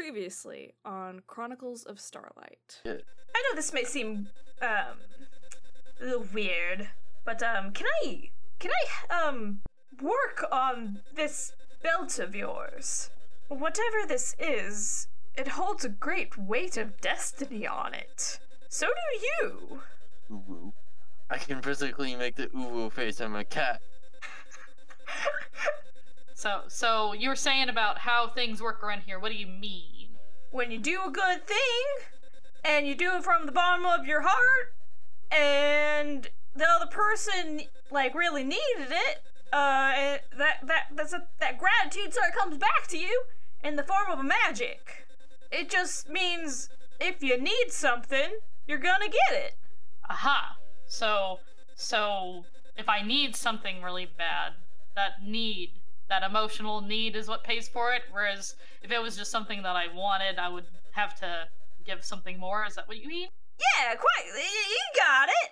Previously on Chronicles of Starlight. I know this may seem um a little weird, but um can I can I um work on this belt of yours? Whatever this is, it holds a great weight of destiny on it. So do you. Uwu. I can physically make the uwu face. I'm a cat. So, so you were saying about how things work around here. What do you mean? When you do a good thing and you do it from the bottom of your heart and the other person like really needed it, uh that that that's a, that gratitude sort of comes back to you in the form of a magic. It just means if you need something, you're gonna get it. Aha. So, so if I need something really bad, that need, that emotional need is what pays for it. Whereas if it was just something that I wanted, I would have to give something more. Is that what you mean? Yeah, quite. You got it.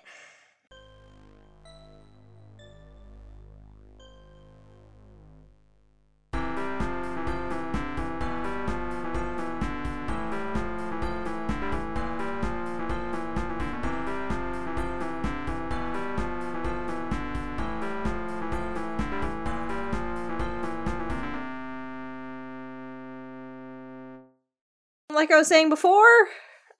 Like I was saying before,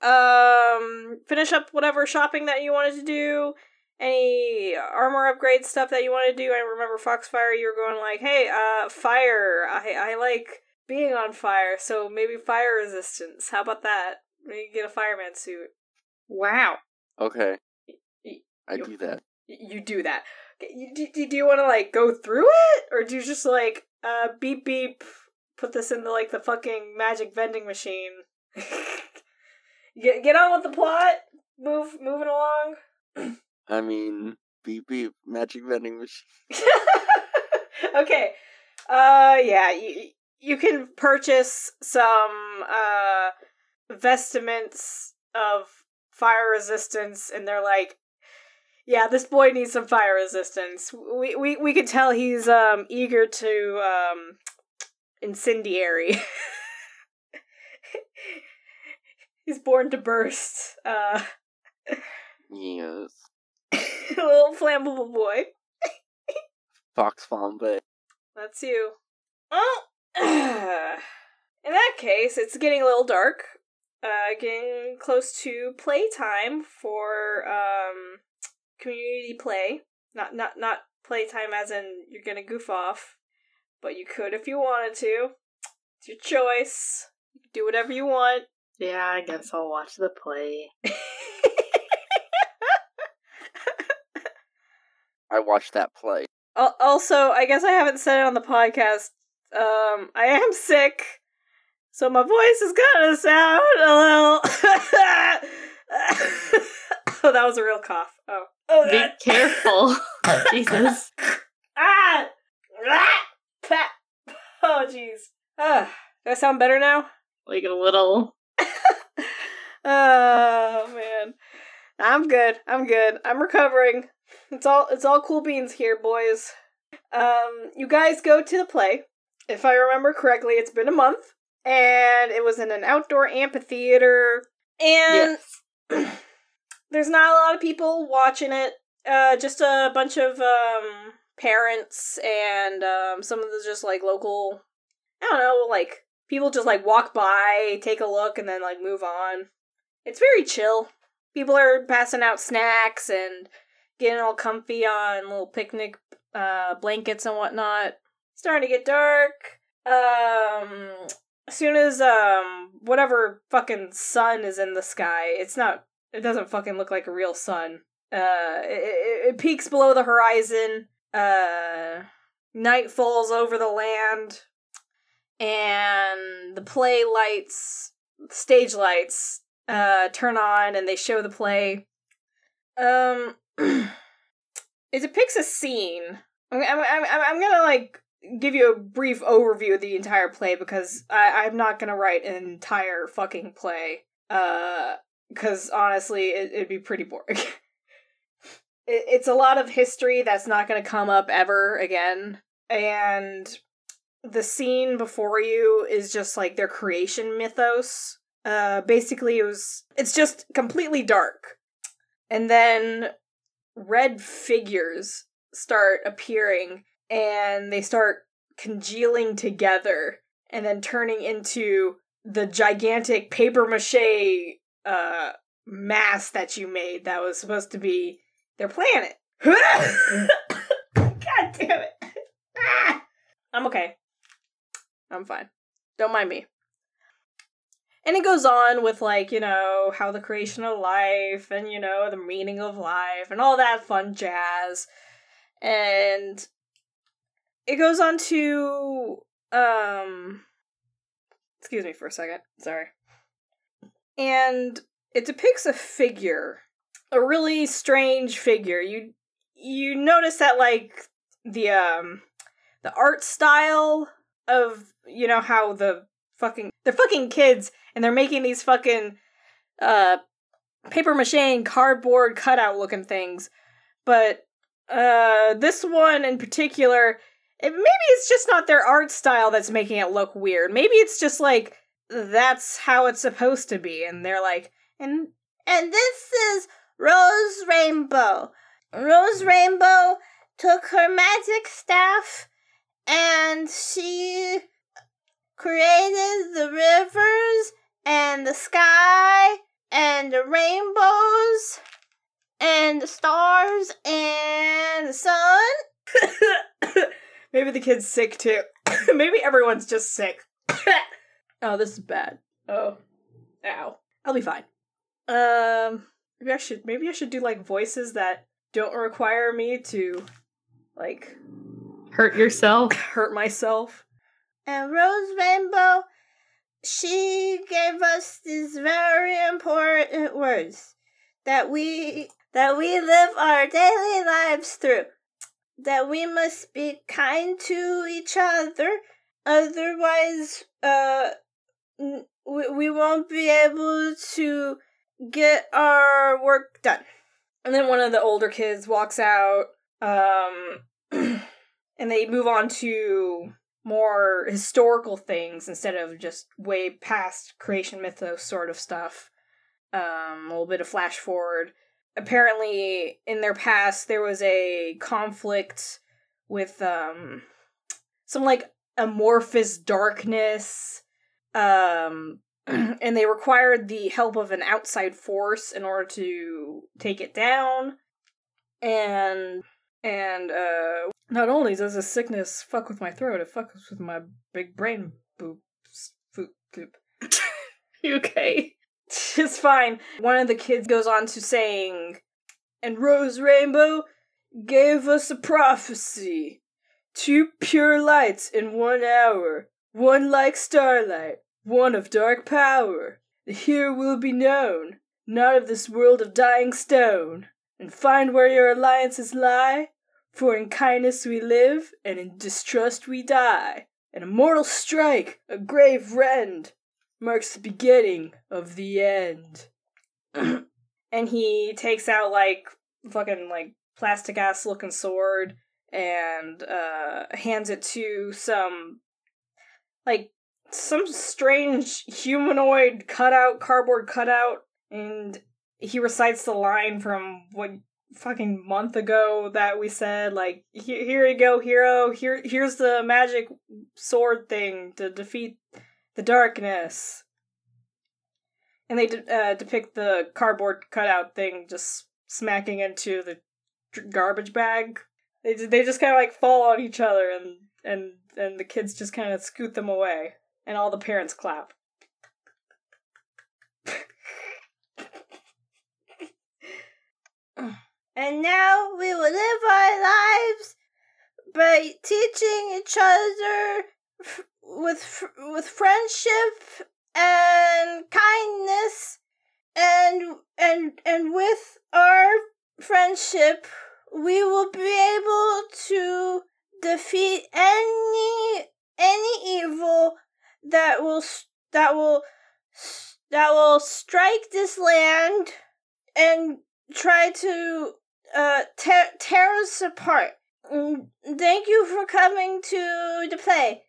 um, finish up whatever shopping that you wanted to do. Any armor upgrade stuff that you want to do. I remember Foxfire, you were going like, "Hey, uh, fire. I I like being on fire, so maybe fire resistance. How about that? Maybe get a fireman suit. Wow. Okay. Y- I you- do that. You do that. You, do, do, do you want to like go through it, or do you just like uh beep beep, put this into like the fucking magic vending machine? get get on with the plot. Move moving along. I mean, beep beep, magic vending machine. okay. Uh yeah, you you can purchase some uh vestments of fire resistance and they're like yeah, this boy needs some fire resistance. We we we could tell he's um eager to um incendiary. he's born to burst. Uh Yes. little flammable boy. Fox Flambe. That's you. Well, in that case, it's getting a little dark. Uh, getting close to playtime for um community play. Not not not playtime as in you're gonna goof off, but you could if you wanted to. It's your choice. You can do whatever you want. Yeah, I guess I'll watch the play. I watched that play. Al- also, I guess I haven't said it on the podcast. Um, I am sick, so my voice is gonna sound a little. oh, that was a real cough. Oh, oh, Be God. careful. Jesus. ah, ah, pat. Oh, jeez. Ah, do I sound better now? Like a little. oh man, I'm good. I'm good. I'm recovering. It's all it's all cool beans here, boys. Um, you guys go to the play. If I remember correctly, it's been a month, and it was in an outdoor amphitheater. And there's not a lot of people watching it. Uh, just a bunch of um parents and um some of the just like local. I don't know, like people just like walk by, take a look, and then like move on. It's very chill. People are passing out snacks and getting all comfy on little picnic uh, blankets and whatnot. Starting to get dark. Um, as soon as um whatever fucking sun is in the sky, it's not. It doesn't fucking look like a real sun. Uh, it, it, it peaks below the horizon. Uh, night falls over the land and the play lights, stage lights, uh, turn on and they show the play. Um, it depicts a scene. I'm, I'm, I'm, I'm gonna like give you a brief overview of the entire play because I, I'm not gonna write an entire fucking play. Uh, because honestly, it, it'd be pretty boring. it, it's a lot of history that's not gonna come up ever again, and the scene before you is just like their creation mythos. Uh basically it was it's just completely dark. And then red figures start appearing and they start congealing together and then turning into the gigantic paper mache uh mass that you made that was supposed to be their planet. God damn it. Ah! I'm okay. I'm fine. Don't mind me. And it goes on with like, you know, how the creation of life and you know, the meaning of life and all that fun jazz. And it goes on to um excuse me for a second. Sorry. And it depicts a figure, a really strange figure. You you notice that like the um the art style of you know how the fucking they're fucking kids and they're making these fucking uh paper mache and cardboard cutout looking things. But uh this one in particular it, maybe it's just not their art style that's making it look weird. Maybe it's just like that's how it's supposed to be. And they're like and and this is rose rainbow rose rainbow took her magic staff and she created the rivers and the sky and the rainbows and the stars and the sun. Maybe the kid's sick too. Maybe everyone's just sick. oh, this is bad. Oh. Ow. I'll be fine. Um maybe I should maybe I should do like voices that don't require me to like Hurt yourself. hurt myself. And Rose Rainbow, she gave us these very important words that we that we live our daily lives through. That we must be kind to each other, otherwise, uh, n- we, we won't be able to get our work done. And then one of the older kids walks out, um, and they move on to more historical things instead of just way past creation mythos sort of stuff. Um, a little bit of flash forward. Apparently, in their past, there was a conflict with um, some like amorphous darkness, um, and they required the help of an outside force in order to take it down. And and uh not only does this sickness fuck with my throat, it fucks with my big brain boobs. Foop, goop. You okay? It's fine. One of the kids goes on to saying, and Rose Rainbow gave us a prophecy. Two pure lights in one hour, one like starlight, one of dark power. The hero will be known, not of this world of dying stone. And find where your alliances lie, for in kindness we live, and in distrust we die. An immortal strike, a grave rend, marks the beginning of the end. and he takes out like fucking like plastic ass looking sword and uh hands it to some like some strange humanoid cutout cardboard cutout and he recites the line from what fucking month ago that we said like here, here you go hero. Here here's the magic sword thing to defeat the darkness. And they de- uh, depict the cardboard cutout thing just smacking into the garbage bag. They, they just kind of like fall on each other and and and the kids just kind of scoot them away and all the parents clap. And now we will live our lives by teaching each other f- with f- with friendship and kindness and and and with our friendship we will be able to defeat any any evil that will that will that will strike this land and try to uh tear, tear us apart. Mm, Thank you for coming to the play.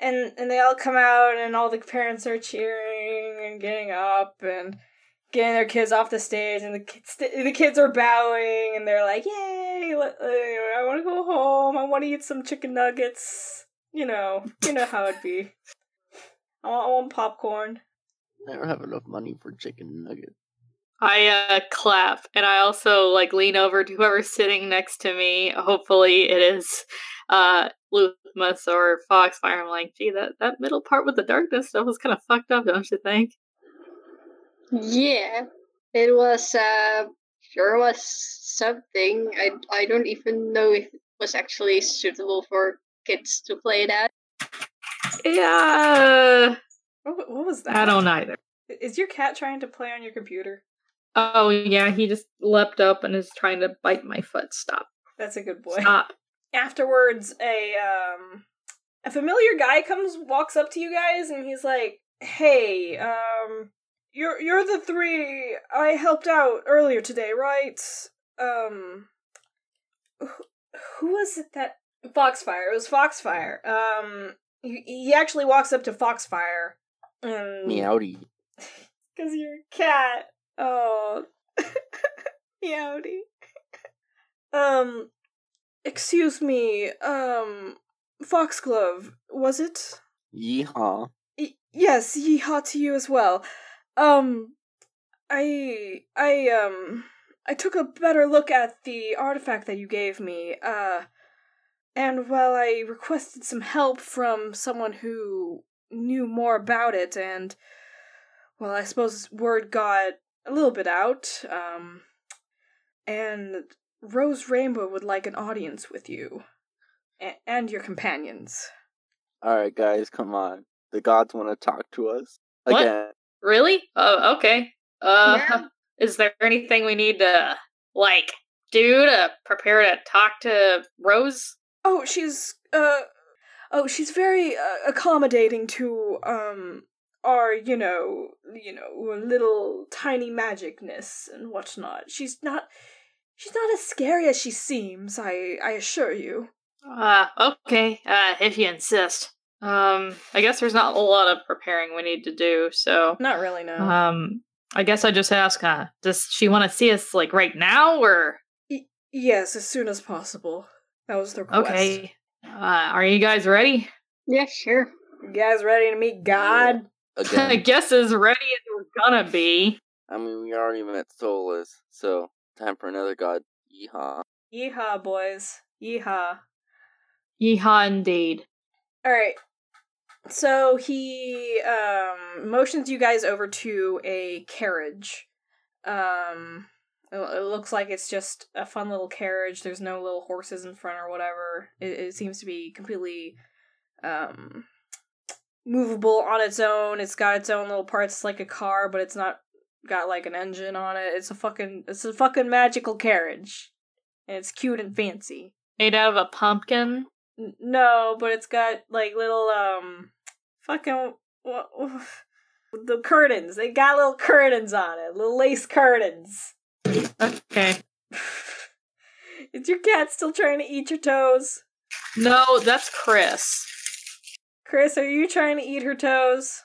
and and they all come out, and all the parents are cheering and getting up and getting their kids off the stage, and the kids the kids are bowing, and they're like, "Yay! uh, I want to go home. I want to eat some chicken nuggets." You know, you know how it'd be. I want, I want popcorn. I don't have enough money for chicken nuggets. I uh, clap and I also like lean over to whoever's sitting next to me. Hopefully, it is uh, Luthmus or Foxfire. I'm like, gee, that, that middle part with the darkness stuff was kind of fucked up, don't you think? Yeah, it was. Uh, sure was something. I I don't even know if it was actually suitable for kids to play that. Yeah, What, what was that? I don't either. Is your cat trying to play on your computer? Oh yeah, he just leapt up and is trying to bite my foot. Stop! That's a good boy. Stop! Afterwards, a um, a familiar guy comes, walks up to you guys, and he's like, "Hey, um, you're you're the three I helped out earlier today, right? Um, who, who was it that Foxfire? It was Foxfire. Um, he, he actually walks up to Foxfire, and Meowdy. Because you're a cat. Oh. Meowdy. um, excuse me, um, Foxglove, was it? Yeehaw. Y- yes, yeehaw to you as well. Um, I, I, um, I took a better look at the artifact that you gave me, uh, and while I requested some help from someone who knew more about it, and, well, I suppose word got a little bit out, um, and Rose Rainbow would like an audience with you, a- and your companions. Alright, guys, come on. The gods want to talk to us. What? Again. Really? Oh, okay. Uh, Yeah. is there anything we need to like do to prepare to talk to Rose? Oh, she's uh oh, she's very uh, accommodating to um our, you know, you know, little tiny magicness and whatnot. She's not she's not as scary as she seems, I I assure you. Uh, okay. Uh, if you insist. Um, I guess there's not a lot of preparing we need to do, so Not really, no. um, I guess I just ask. Uh, does she want to see us like right now, or yes, as soon as possible. That was the request. okay? Uh, are you guys ready? Yeah, sure. You guys ready to meet God? I guess as ready as we're gonna be. I mean, we already met Solus, so time for another god. Yeehaw. Yeehaw, boys. Yeehaw. Yeehaw, indeed. All right. So he um motions you guys over to a carriage. Um it, looks like it's just a fun little carriage. There's no little horses in front or whatever. It, it seems to be completely um movable on its own. It's got its own little parts like a car, but it's not got like an engine on it. It's a fucking it's a fucking magical carriage. And it's cute and fancy. Made out of a pumpkin. N- No, but it's got like little um fucking wha- wha- the curtains. They got little curtains on it, little lace curtains. Okay. Is your cat still trying to eat your toes? No, that's Chris. Chris, are you trying to eat her toes?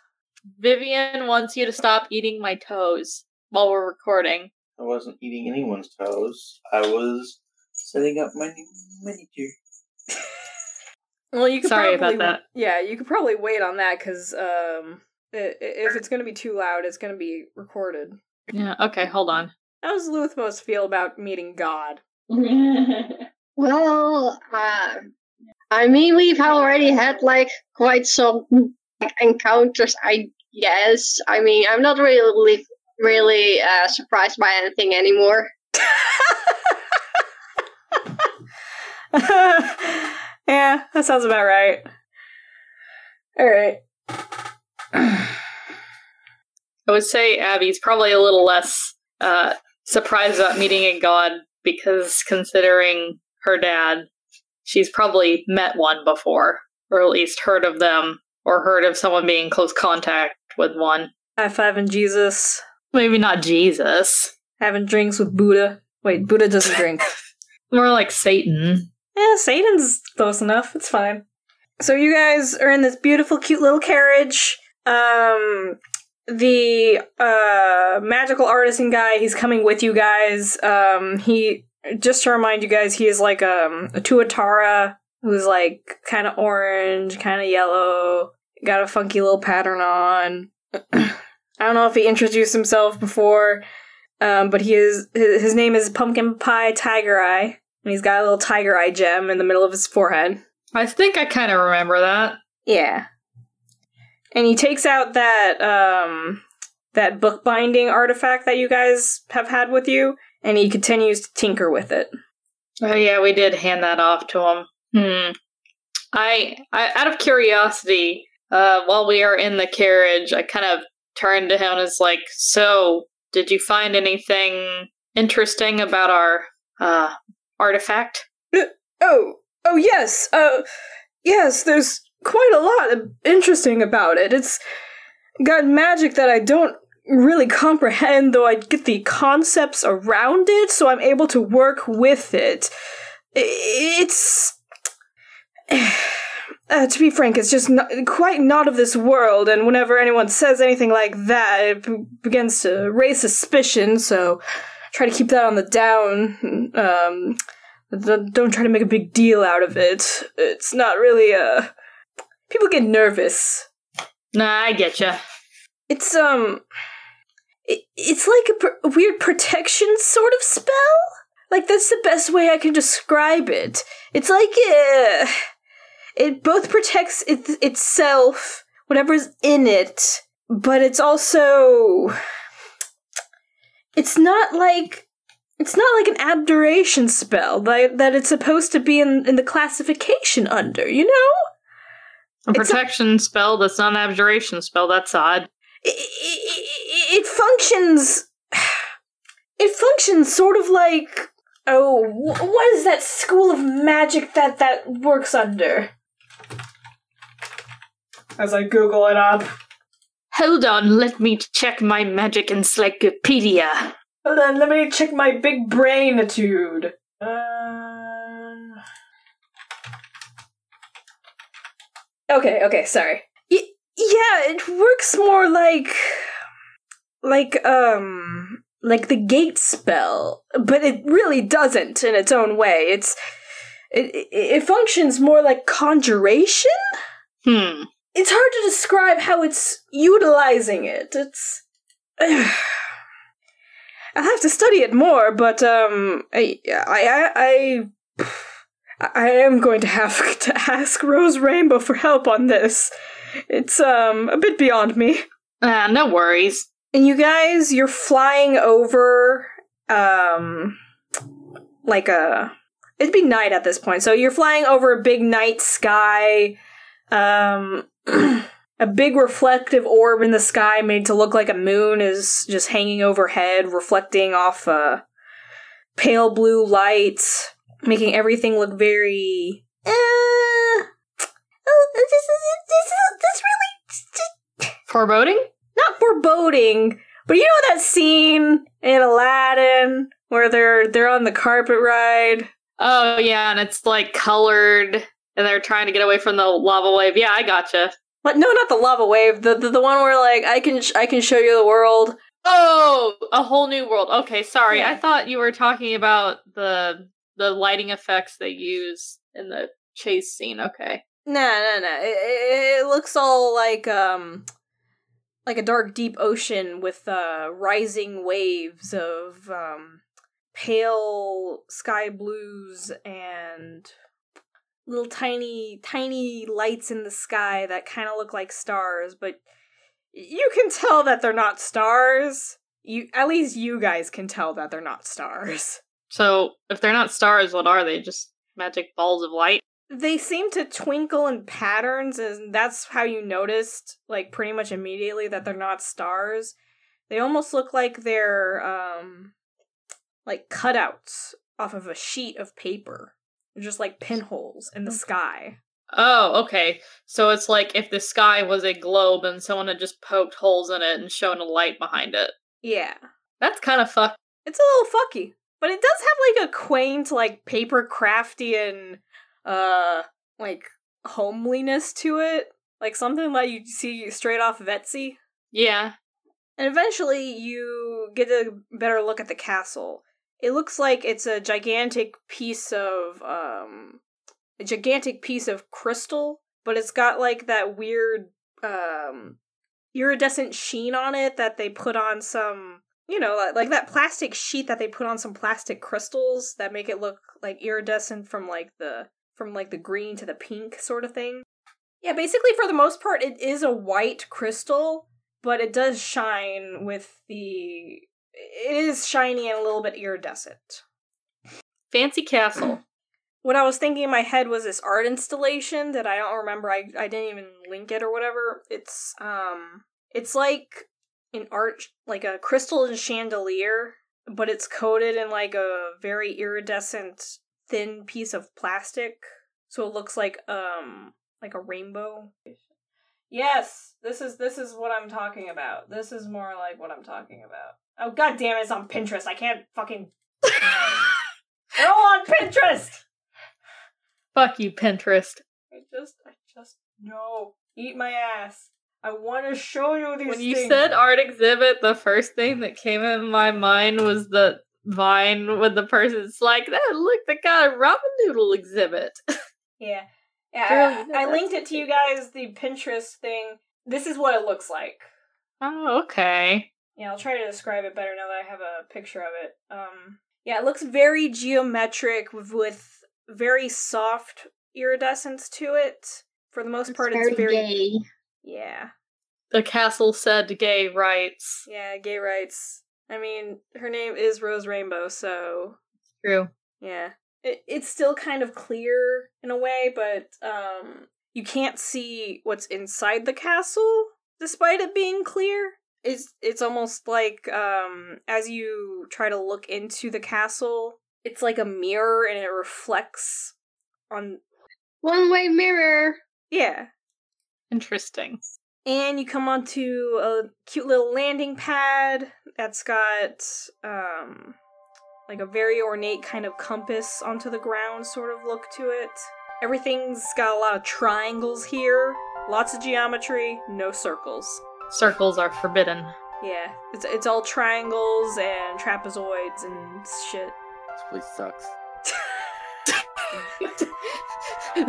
Vivian wants you to stop eating my toes while we're recording. I wasn't eating anyone's toes. I was setting up my new manicure. Well, you could Sorry probably, about that. Yeah, you could probably wait on that because um, i- i- if it's gonna be too loud, it's gonna be recorded. Yeah, okay, hold on. How does Luthmos feel about meeting God? Well, uh, I mean, we've already had like quite some like, encounters. I guess. I mean, I'm not really really uh, surprised by anything anymore. yeah, that sounds about right. All right. I would say Abby's probably a little less uh, surprised about meeting a god because considering her dad, she's probably met one before, or at least heard of them, or heard of someone being close contact with one. High fiving Jesus. Maybe not Jesus. Having drinks with Buddha. Wait, Buddha doesn't drink. More like Satan. Yeah, Satan's close enough. It's fine. so you guys are in this beautiful, cute little carriage. Um, the uh magical artisan guy, he's coming with you guys. Um, he just to remind you guys, he is like um a Tuatara who's like kind of orange, kind of yellow, got a funky little pattern on. I don't know if he introduced himself before, um, but he is his, his name is Pumpkin Pie Tiger Eye, and he's got a little tiger eye gem in the middle of his forehead. I think I kind of remember that. Yeah. And he takes out that um that bookbinding artifact that you guys have had with you, and he continues to tinker with it. Oh yeah, we did hand that off to him. Hmm. I, I out of curiosity, uh, while we are in the carriage, I kind of turned to him and was like, "So, did you find anything interesting about our uh artifact?" Oh, oh yes, uh, yes. There's quite a lot interesting about it. It's got magic that I don't really comprehend, though I get the concepts around it, so I'm able to work with it. It's. Uh, to be frank, it's just not, quite not of this world, and whenever anyone says anything like that, it b- begins to raise suspicion, so try to keep that on the down. Um, don't try to make a big deal out of it. It's not really, uh. People get nervous. Nah, I get you. It's, um. It, it's like a, pr- a weird protection sort of spell? Like, that's the best way I can describe it. It's like, uh. It both protects it, itself, whatever's in it, but it's also. It's not like. It's not like an abjuration spell that, that it's supposed to be in, in the classification under, you know? A It's a- protection spell that's not an abjuration spell. That's odd. it, it, it functions it functions sort of like oh what is that school of magic that that works under as i google it up Hold on, let me check my magic encyclopedia. hold on let me check my big brainitude um... okay okay sorry. Y- yeah it works more like like um like the gate spell but it really doesn't in its own way. It's it, it, it functions more like conjuration? Hmm. it's hard to describe how it's utilizing it. It's i'll have to study it more but um i i i, I I am going to have to ask Rose Rainbow for help on this. It's um a bit beyond me. Ah, no worries. And you guys, you're flying over, um, like a. It'd be night at this point. So you're flying over a big night sky, um, a big reflective orb in the sky made to look like a moon is just hanging overhead, reflecting off uh, pale blue light, making everything look very. Uh, oh, this is this is this really Foreboding? not foreboding, but you know that scene in Aladdin where they're they're on the carpet ride. Oh yeah, and it's like colored, and they're trying to get away from the lava wave. Yeah, I gotcha. But no, not the lava wave. The the, the one where like I can sh- I can show you the world. Oh, a whole new world. Okay, sorry. Yeah. I thought you were talking about the the lighting effects they use in the chase scene. Okay. No, no, no. It, looks all like um like a dark deep ocean with uh rising waves of um pale sky blues and little tiny tiny lights in the sky that kind of look like stars, but you can tell that they're not stars. You at least you guys can tell that they're not stars. So if they're not stars, what are they? Just magic balls of light? they seem to twinkle in patterns and that's how you noticed like pretty much immediately that they're not stars they almost look like they're um like cutouts off of a sheet of paper They're just like pinholes in the sky Oh, okay. So it's like if the sky was a globe and someone had just poked holes in it and shown a light behind it. yeah That's kind of fucked. it's a little fucky but it does have like a quaint like paper crafty and uh like homeliness to it, like something that you see straight off of Etsy. Yeah. And eventually you get a better look at the castle. It looks like it's a gigantic piece of um a gigantic piece of crystal, but it's got like that weird um iridescent sheen on it that they put on some you know like, like that plastic sheet that they put on some plastic crystals that make it look like iridescent from like the from like the green to the pink sort of thing. Yeah, basically for the most part it is a white crystal, but it does shine with the it is shiny and a little bit iridescent. Fancy castle. What I was thinking in my head was this art installation that I don't remember. I I didn't even link it or whatever. It's um it's like an art like a crystal and chandelier, but it's coated in like a very iridescent thin piece of plastic. So it looks like um like a rainbow. Yes, this is this is what I'm talking about. This is more like what I'm talking about. Oh god damn it, it's on Pinterest. I can't fucking They're all on Pinterest! Fuck you, Pinterest. I just I just no. Eat my ass. I wanna show you these When you things. said art exhibit, the first thing that came in my mind was the vine with the person's like, that look, they got a ramen noodle exhibit. Yeah. Yeah, Girl, I, you know I that's linked it to you guys, the Pinterest thing. This is what it looks like. oh, okay. Yeah, I'll try to describe it better now that I have a picture of it. Um, yeah, it looks very geometric with, with very soft iridescence to it. For the most part, it's very gay. Yeah, The castle said gay rights. yeah, gay rights. I mean, her name is Rose Rainbow, so True. yeah, it, it's still kind of clear in a way, but um, you can't see what's inside the castle despite it being clear. It's it's almost like um, as you try to look into the castle, it's like a mirror and it reflects on One way mirror. yeah. Interesting. And you come onto a cute little landing pad that's got um like a very ornate kind of compass onto the ground sort of look to it. Everything's got a lot of triangles here, lots of geometry, no circles. Circles are forbidden. Yeah, it's it's all triangles and trapezoids and shit. This place sucks.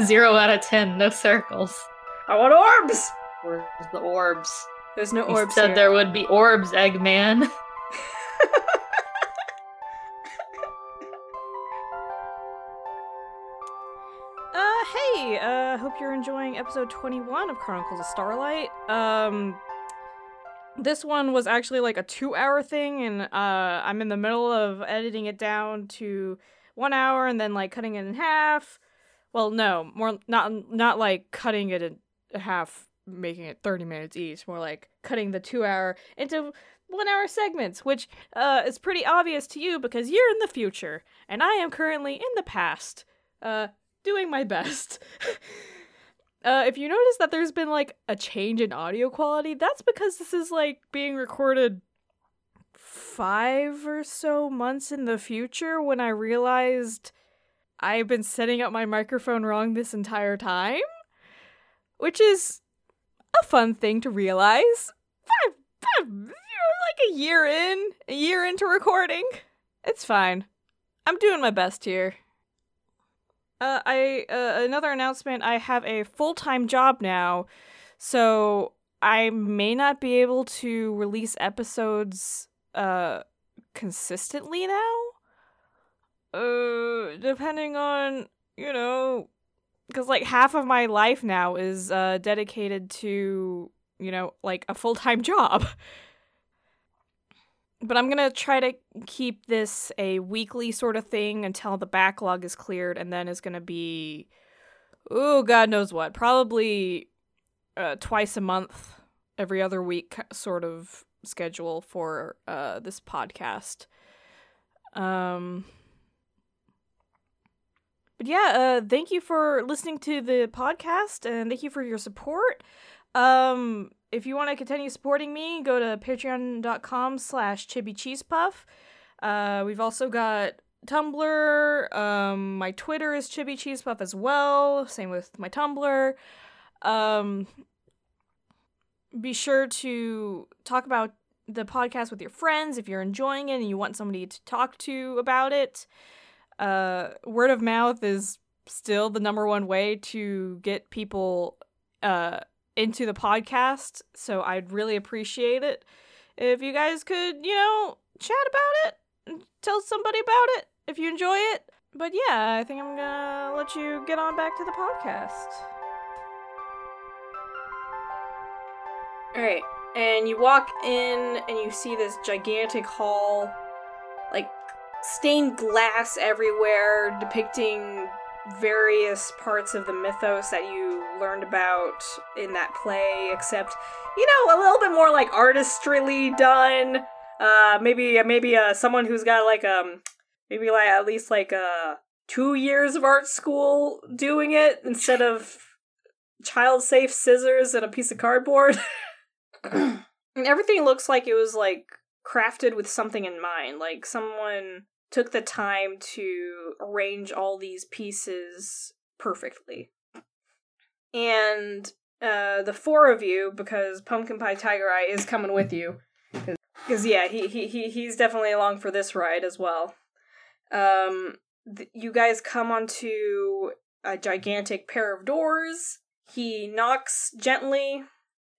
Zero out of ten, no circles. I want orbs. Where's the orbs? There's no orbs. You orbs said here. there would be orbs, Eggman. Uh, hey, uh, hope you're enjoying episode 21 of Chronicles of Starlight. Um, this one was actually like a two hour thing, and, uh, I'm in the middle of editing it down to one hour and then, like, cutting it in half. Well, no, more, not, not like cutting it in half, making it 30 minutes each, more like cutting the two hour into one hour segments, which, uh, is pretty obvious to you because you're in the future, and I am currently in the past. Uh, doing my best. uh, if you notice that there's been like a change in audio quality, that's because this is like being recorded five or so months in the future when I realized I've been setting up my microphone wrong this entire time, which is a fun thing to realize. Like a year in, a year into recording. It's fine. I'm doing my best here. Uh, I uh, another announcement. I have a full time job now, so I may not be able to release episodes uh consistently now. Uh, depending on you know, because like half of my life now is uh dedicated to you know like a full time job. But I'm gonna try to keep this a weekly sort of thing until the backlog is cleared, and then it's gonna be, oh God knows what, probably uh, twice a month, every other week sort of schedule for uh, this podcast. Um, but yeah, uh, thank you for listening to the podcast, and thank you for your support. Um, if you want to continue supporting me, go to patreon.com slash chibi cheese puff. Uh, we've also got Tumblr. Um, my Twitter is Chibi Cheese Puff as well. Same with my Tumblr. Um, be sure to talk about the podcast with your friends if you're enjoying it and you want somebody to talk to about it. Uh, word of mouth is still the number one way to get people uh, into the podcast. So I'd really appreciate it if you guys could, you know, chat about it tell somebody about it if you enjoy it. But yeah, I think I'm gonna let you get on back to the podcast. Alright, and you walk in and you see this gigantic hall, stained glass everywhere, depicting various parts of the mythos that you learned about in that play, except, you know, a little bit more like artistryly done. Uh, maybe, maybe, uh, someone who's got like, um, maybe like at least like, uh, two years of art school doing it instead of child safe scissors and a piece of cardboard. and everything looks like it was like crafted with something in mind. Like someone took the time to arrange all these pieces perfectly. And uh, the four of you, because Pumpkin Pie Tiger Eye is coming with you, because yeah, he, he he he's definitely along for this ride as well. Um, th- you guys come onto a gigantic pair of doors. He knocks gently,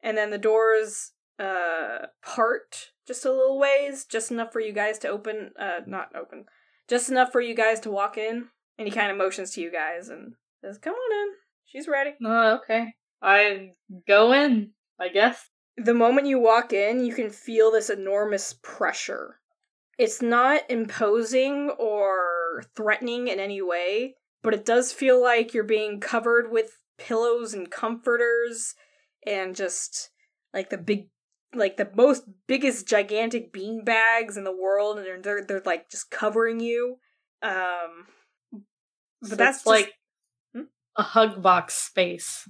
and then the doors uh part just a little ways, just enough for you guys to open. Uh, not open, just enough for you guys to walk in. And he kind of motions to you guys and says, "Come on in. She's ready." Oh, okay. I go in, I guess. the moment you walk in, you can feel this enormous pressure. It's not imposing or threatening in any way, but it does feel like you're being covered with pillows and comforters and just like the big like the most biggest gigantic bean bags in the world and they're they're, they're like just covering you. Um but So that's just- like Hmm? a hug box space.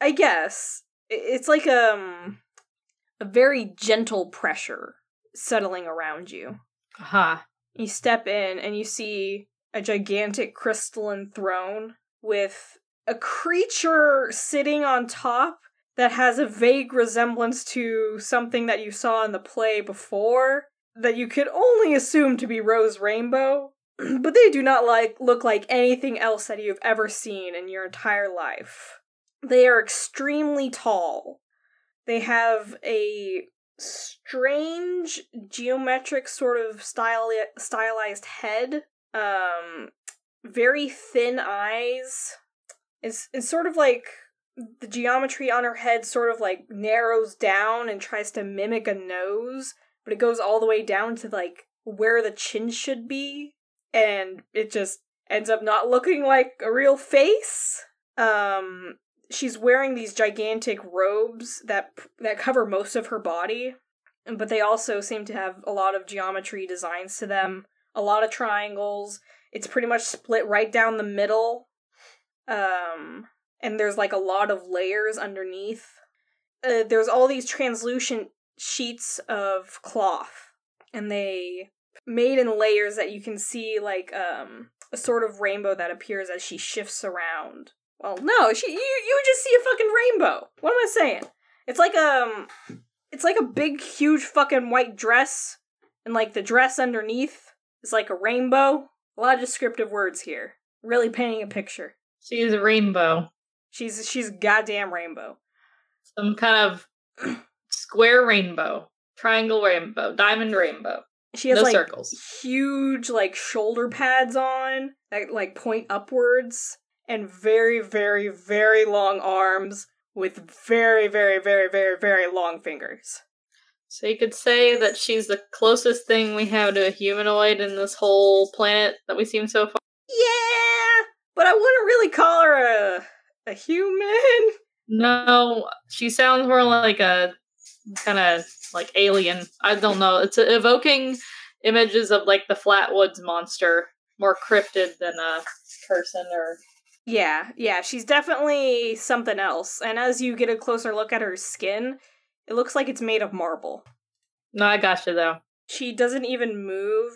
I guess it's like um a very gentle pressure settling around you. Aha. You step in and you see a gigantic crystalline throne with a creature sitting on top that has a vague resemblance to something that you saw in the play before that you could only assume to be Rose Rainbow, but they do not like look like anything else that you've ever seen in your entire life. They are extremely tall. They have a strange geometric sort of style stylized head um very thin eyes it's it's sort of like the geometry on her head sort of like narrows down and tries to mimic a nose but it goes all the way down to like where the chin should be and it just ends up not looking like a real face. Um she's wearing these gigantic robes that that cover most of her body but they also seem to have a lot of geometry designs to them a lot of triangles. It's pretty much split right down the middle. Um and there's like a lot of layers underneath. Uh, there's all these translucent sheets of cloth and they made in layers that you can see like um a sort of rainbow that appears as she shifts around. Well no she you, you just see a fucking rainbow. What am i saying? It's like um it's like a big huge fucking white dress and like the dress underneath is like a rainbow. A lot of descriptive words here. Really painting a picture. She's a rainbow. She's she's goddamn rainbow Some kind of square rainbow. Triangle rainbow. Diamond rainbow. she has no like circles. huge like shoulder pads on that like point upwards and very very very long arms with very very very very very long fingers So you could say that she's the closest thing we have to a humanoid in this whole planet that we've seen so far. yeah but i wouldn't really call her a a human No, she sounds more like a kind of like alien. I don't know. It's evoking images of like the Flatwoods monster, more cryptid than a person or. Yeah, yeah, she's definitely something else. And as you get a closer look at her skin, it looks like it's made of marble. No, I gotcha though. She doesn't even move.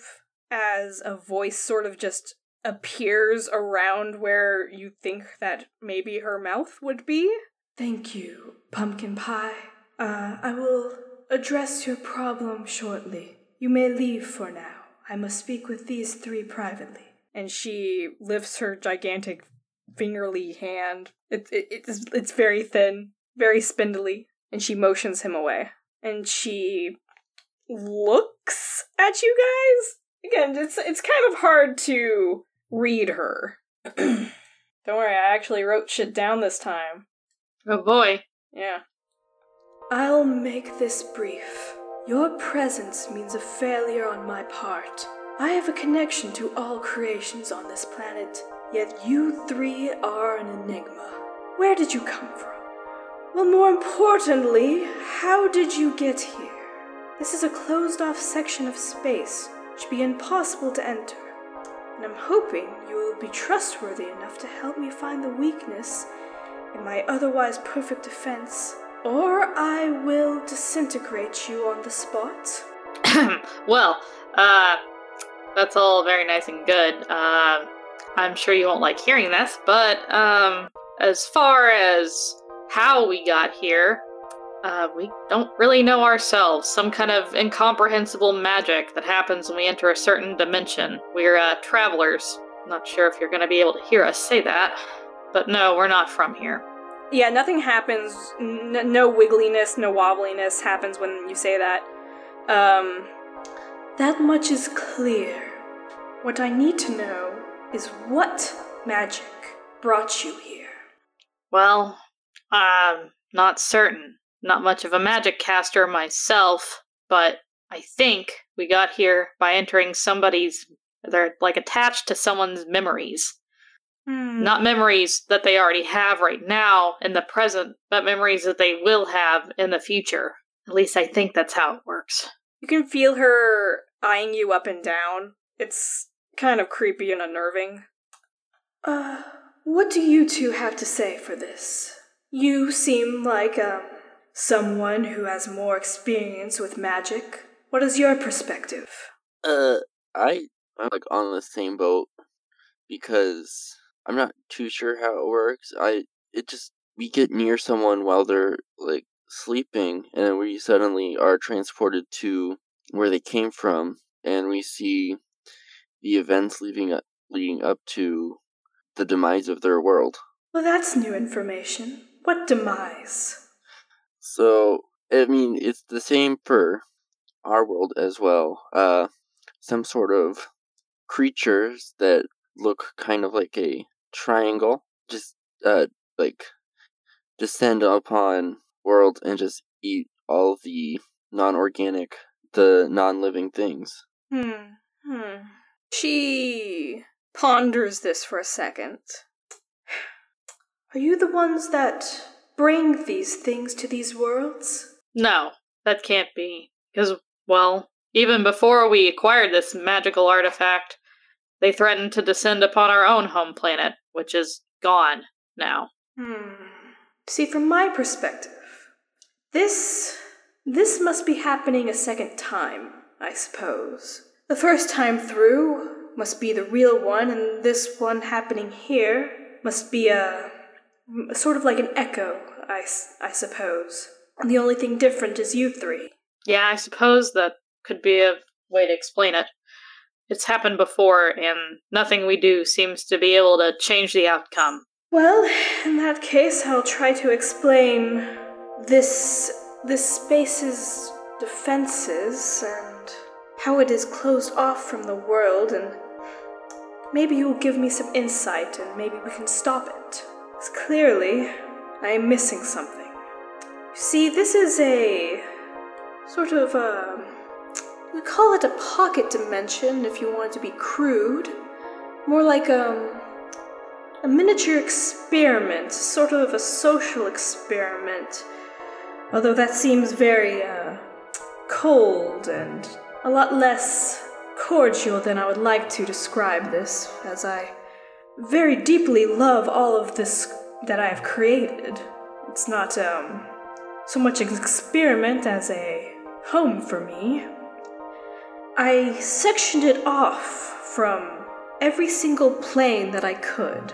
as a voice sort of just appears around where you think that maybe her mouth would be. Thank you, pumpkin pie. Uh, I will address your problem shortly. You may leave for now. I must speak with these three privately. And she lifts her gigantic fingerly hand. It, it, it's it's very thin, very spindly, and she motions him away. And she looks at you guys. Again, it's it's kind of hard to read her. Don't worry, I actually wrote shit down this time. Oh boy. Yeah. I'll make this brief. Your presence means a failure on my part. I have a connection to all creations on this planet, yet you three are an enigma. Where did you come from? Well, more importantly, how did you get here? This is a closed off section of space, which should be impossible to enter. And I'm hoping you will be trustworthy enough to help me find the weakness in my otherwise perfect defense, or I will disintegrate you on the spot. well, uh, that's all very nice and good. Uh, I'm sure you won't like hearing this, but um, as far as how we got here, uh, we don't really know ourselves. Some kind of incomprehensible magic that happens when we enter a certain dimension. We're uh, travelers. Not sure if you're going to be able to hear us say that, but no, we're not from here. Yeah, nothing happens. N- no wiggliness, no wobbliness happens when you say that. Um, that much is clear. What I need to know is what magic brought you here. Well, um, not certain. Not much of a magic caster myself, but I think we got here by entering somebody's. They're like attached to someone's memories. Hmm. Not memories that they already have right now in the present, but memories that they will have in the future. At least I think that's how it works. You can feel her eyeing you up and down. It's kind of creepy and unnerving. Uh, what do you two have to say for this? You seem like, um, someone who has more experience with magic. What is your perspective? Uh, I I'm like on the same boat because I'm not too sure how it works. I it just we get near someone while they're like sleeping, and then we suddenly are transported to where they came from, and we see the events leading up leading up to the demise of their world. Well, that's new information. What demise? So I mean, it's the same for our world as well. Uh, some sort of creatures that look kind of like a triangle, just uh, like descend upon world and just eat all the non-organic, the non-living things. Hmm. Hmm. She ponders this for a second. Are you the ones that bring these things to these worlds? No, that can't be. Because, well, even before we acquired this magical artifact, they threatened to descend upon our own home planet, which is gone now. Hmm. See, from my perspective, this this must be happening a second time, I suppose. The first time through must be the real one, and this one happening here must be a, a sort of like an echo, I, I suppose. The only thing different is you three. Yeah, I suppose that could be a way to explain it. It's happened before, and nothing we do seems to be able to change the outcome. Well, in that case, I'll try to explain this this space's defenses and how it is closed off from the world, and maybe you'll give me some insight, and maybe we can stop it. Because clearly, I am missing something. You see, this is a sort of a we call it a pocket dimension if you want to be crude. More like um a miniature experiment, sort of a social experiment. Although that seems very uh, cold and a lot less cordial than I would like to describe this, as I very deeply love all of this that I have created. It's not um, so much an experiment as a home for me. I sectioned it off from every single plane that I could.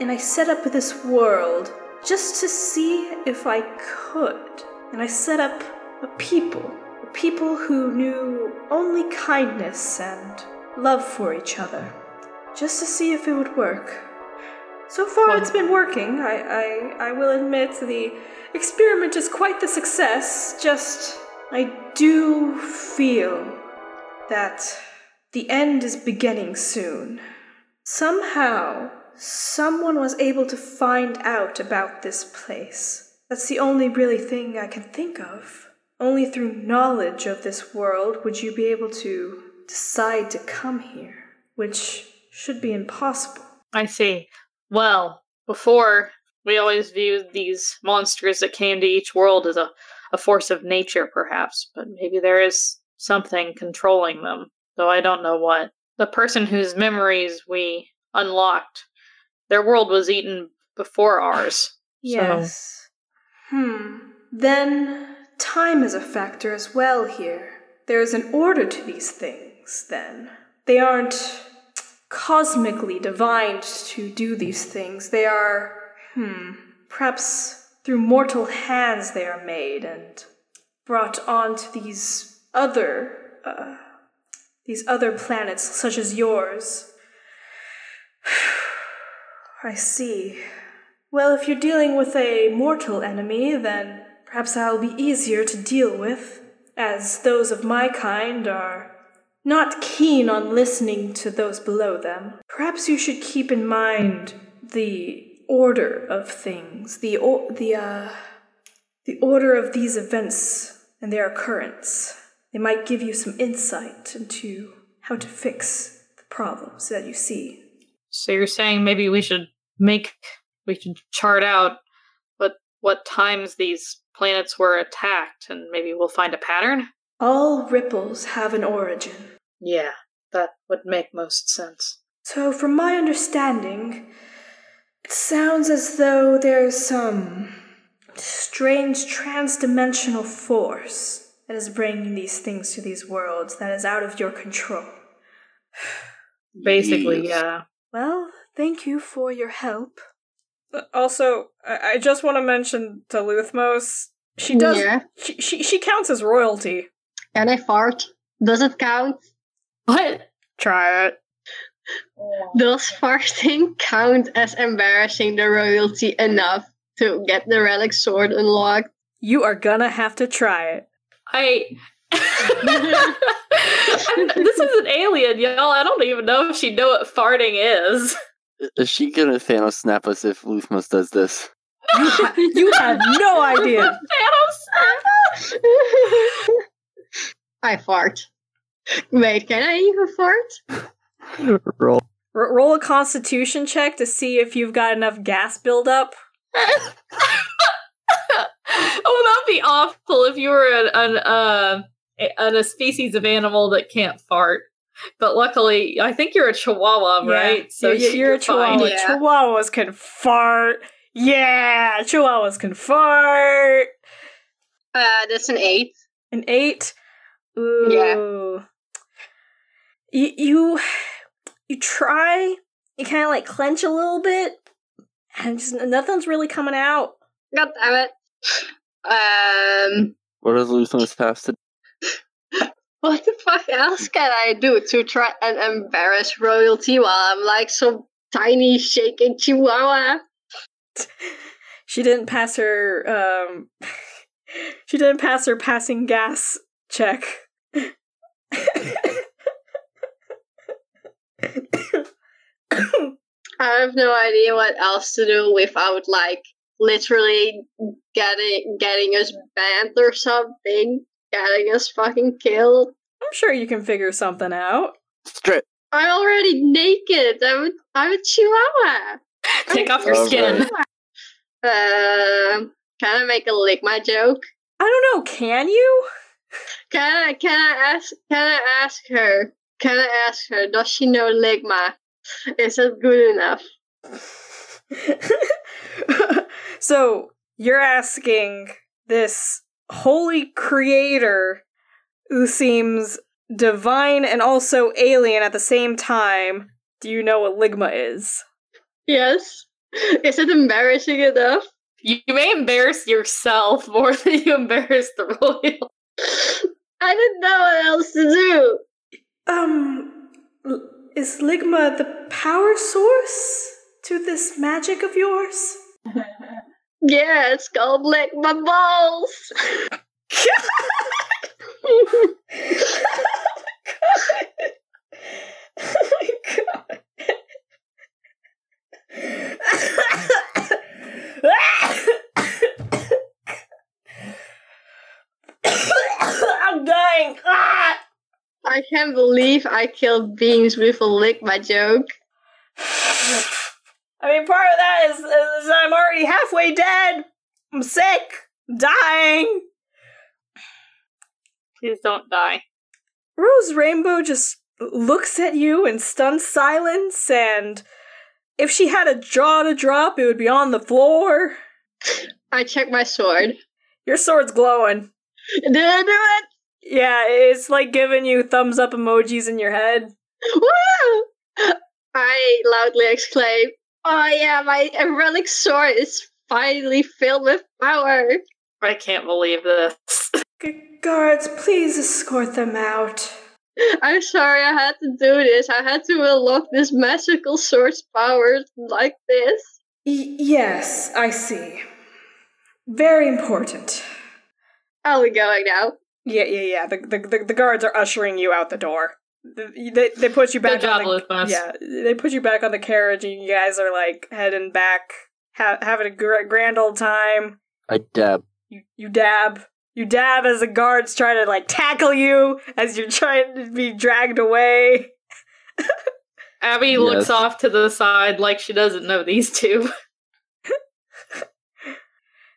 And I set up this world just to see if I could. And I set up a people, a people who knew only kindness and love for each other, just to see if it would work. So far, it's been working. I, I, I will admit the experiment is quite the success. Just, I do feel that the end is beginning soon. Somehow, someone was able to find out about this place. That's the only really thing I can think of. Only through knowledge of this world would you be able to decide to come here, which should be impossible. I see. Well, before we always viewed these monsters that came to each world as a, a force of nature, perhaps, but maybe there is something controlling them, though I don't know what. The person whose memories we unlocked, their world was eaten before ours. Yes. Hmm. Then time is a factor as well here. There is an order to these things, then. They aren't cosmically divined to do these things. They are, hmm, perhaps through mortal hands they are made and brought onto these other, uh, these other planets such as yours. I see. Well, if you're dealing with a mortal enemy, then perhaps I'll be easier to deal with, as those of my kind are not keen on listening to those below them. Perhaps you should keep in mind the order of things, the o- the uh, the order of these events and their occurrence. They might give you some insight into how to fix the problems that you see. So you're saying maybe we should make we should chart out what what times these planets were attacked and maybe we'll find a pattern? All ripples have an origin. Yeah, that would make most sense. So, from my understanding, it sounds as though there's some strange transdimensional force that is bringing these things to these worlds that is out of your control. Basically, Yes. yeah. Well, thank you for your help. Uh, also, I I just want to mention to Luthmos, she does. Yeah. She, she she counts as royalty. Can I fart? Does it count? What? Try it. Does farting count as embarrassing the royalty enough to get the relic sword unlocked? You are gonna have to try it. I. this is an alien, y'all. I don't even know if she know what farting is. Is she gonna Thanos snap us if Luthmos does this? You, ha- you have no idea. Thanos. I fart. Wait, can I even fart? Roll. R- roll a Constitution check to see if you've got enough gas buildup. oh, that'd be awful if you were an, an uh a, an- a species of animal that can't fart. But luckily, I think you're a Chihuahua, right? So you're, you're a fine. Chihuahua. Yeah. Chihuahuas can fart. Yeah, Chihuahuas can fart. Uh, that's an eight. An eight. Ooh. Yeah. You you you try. You kind of like clench a little bit, and just nothing's really coming out. God damn it. Um, What does Luthmos have to what the fuck else can I do to try and embarrass royalty while I'm like some tiny shaking chihuahua? She didn't pass her. Um, she didn't pass her passing gas check. I have no idea what else to do without like literally getting getting us banned or something, getting us fucking killed. I'm sure you can figure something out. strip? I'm already naked. I'm a, I'm a chihuahua. Take off your All skin. Um, can I make a lick my joke? I don't know. Can you? Can I can I ask can I ask her? Can I ask her? Does she know Ligma? Is it good enough? so you're asking this holy creator who seems divine and also alien at the same time, do you know what Ligma is? Yes. Is it embarrassing enough? You may embarrass yourself more than you embarrass the royal. I didn't know what else to do. Um, is Ligma the power source to this magic of yours? Yeah, it's called lick my balls. oh my god. I'm dying. Ah! I can't believe I killed beans with a lick my joke. I mean, part of that is, is I'm already halfway dead. I'm sick. I'm dying. Please don't die. Rose Rainbow just looks at you in stunned silence, and if she had a jaw to drop, it would be on the floor. I check my sword. Your sword's glowing. Did I do it? Yeah, it's like giving you thumbs up emojis in your head. Woo! I loudly exclaim, Oh yeah, my relic sword is finally filled with power. I can't believe this. Guards, please escort them out. I'm sorry I had to do this. I had to unlock this magical sword's powers like this. Y- yes, I see. Very important. Are we going now? Yeah, yeah, yeah. The, the, the, the guards are ushering you out the door. They, they put you back Good job, on the, Yeah, they put you back on the carriage, and you guys are like heading back, ha- having a gr- grand old time. I dab. You you dab, you dab as the guards try to like tackle you as you're trying to be dragged away. Abby looks off to the side like she doesn't know these two.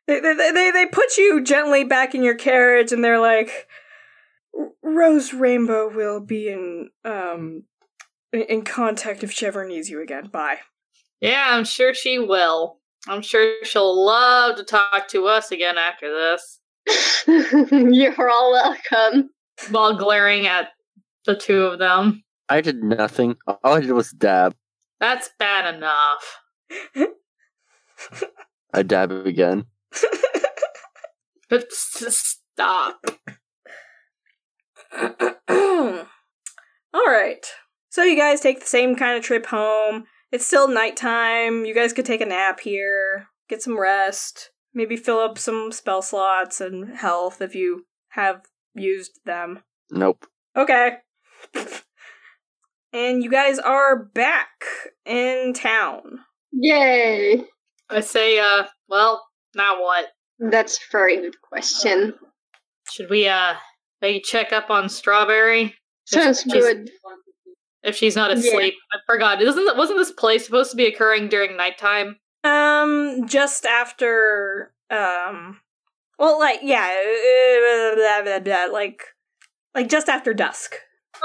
They they they, they put you gently back in your carriage, and they're like, Rose Rainbow will be in um in, in contact if she ever needs you again. Bye. Yeah, I'm sure she will. I'm sure she'll love to talk to us again after this. You're all welcome. While glaring at the two of them. I did nothing. All I did was dab. That's bad enough. I dab again. But s- stop. All right. So you guys take the same kind of trip home. It's still nighttime. You guys could take a nap here, get some rest, maybe fill up some spell slots and health if you have used them. Nope. Okay. and you guys are back in town. Yay! I say, uh, well, now what? That's a very good question. Should we, uh, maybe check up on Strawberry? Sounds Just- good. If she's not Yeah. asleep. I forgot. Isn't wasn't this play supposed to be occurring during nighttime? Um, just after, um, well, like, yeah, uh, blah, blah, blah, like, like just after dusk.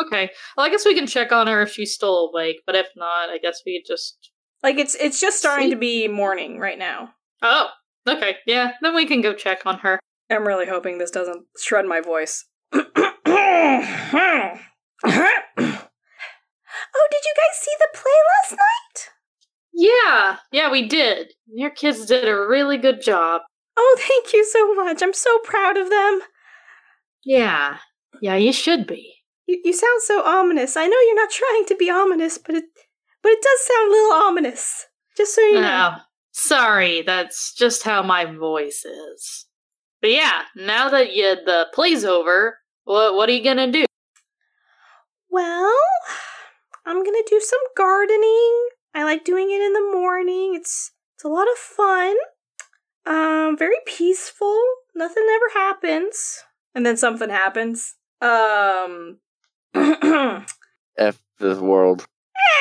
Okay. Well, I guess we can check on her if she's still awake, but if not, I guess we just. Like, it's it's just starting See? to be morning right now. Oh, okay. Yeah, then we can go check on her. I'm really hoping this doesn't shred my voice. oh, did you guys see the play last night? Yeah, yeah, we did. Your kids did a really good job. Oh, thank you so much. I'm so proud of them. Yeah, yeah, you should be. You, you sound so ominous. I know you're not trying to be ominous, but it but it does sound a little ominous. Just so you know. Oh, Sorry, that's just how my voice is. But yeah, now that you, the play's over, what what are you gonna do? Well, I'm gonna do some gardening. I like doing it in the morning. It's it's a lot of fun. Um, very peaceful. Nothing ever happens, and then something happens. Um, F this world.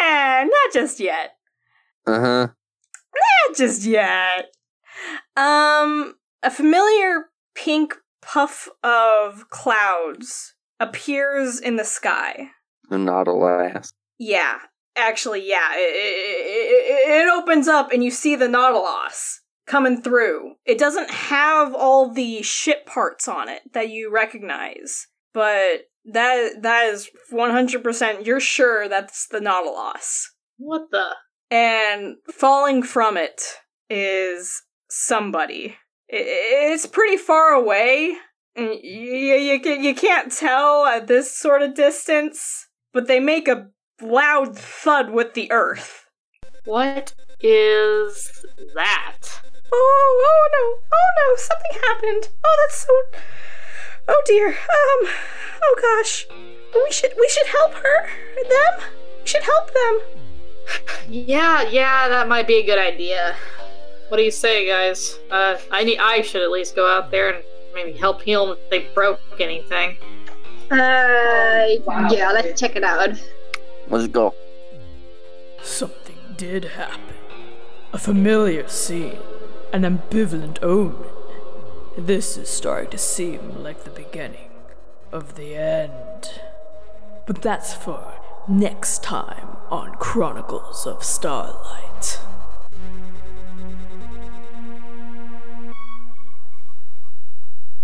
Eh, not just yet. Uh huh. Not just yet. Um, a familiar pink puff of clouds appears in the sky. Nautilus. Yeah, actually, yeah. It, it, it opens up and you see the Nautilus coming through. It doesn't have all the ship parts on it that you recognize, but That that is one hundred percent. You're sure that's the Nautilus, What the? And falling from it is somebody. It's pretty far away, you you you can't tell at this sort of distance. But they make a loud thud with the earth. What is that? Oh, oh no, oh no, something happened. Oh, that's so. Oh dear. Um. Oh gosh. We should we should help her. Them. We should help them. Yeah, yeah, that might be a good idea. What do you say, guys? Uh, I need. I should at least go out there and maybe help heal them if they broke anything. Uh, yeah, let's check it out. Let's go. Something did happen. A familiar scene, an ambivalent omen. This is starting to seem like the beginning of the end. But that's for next time on Chronicles of Starlight.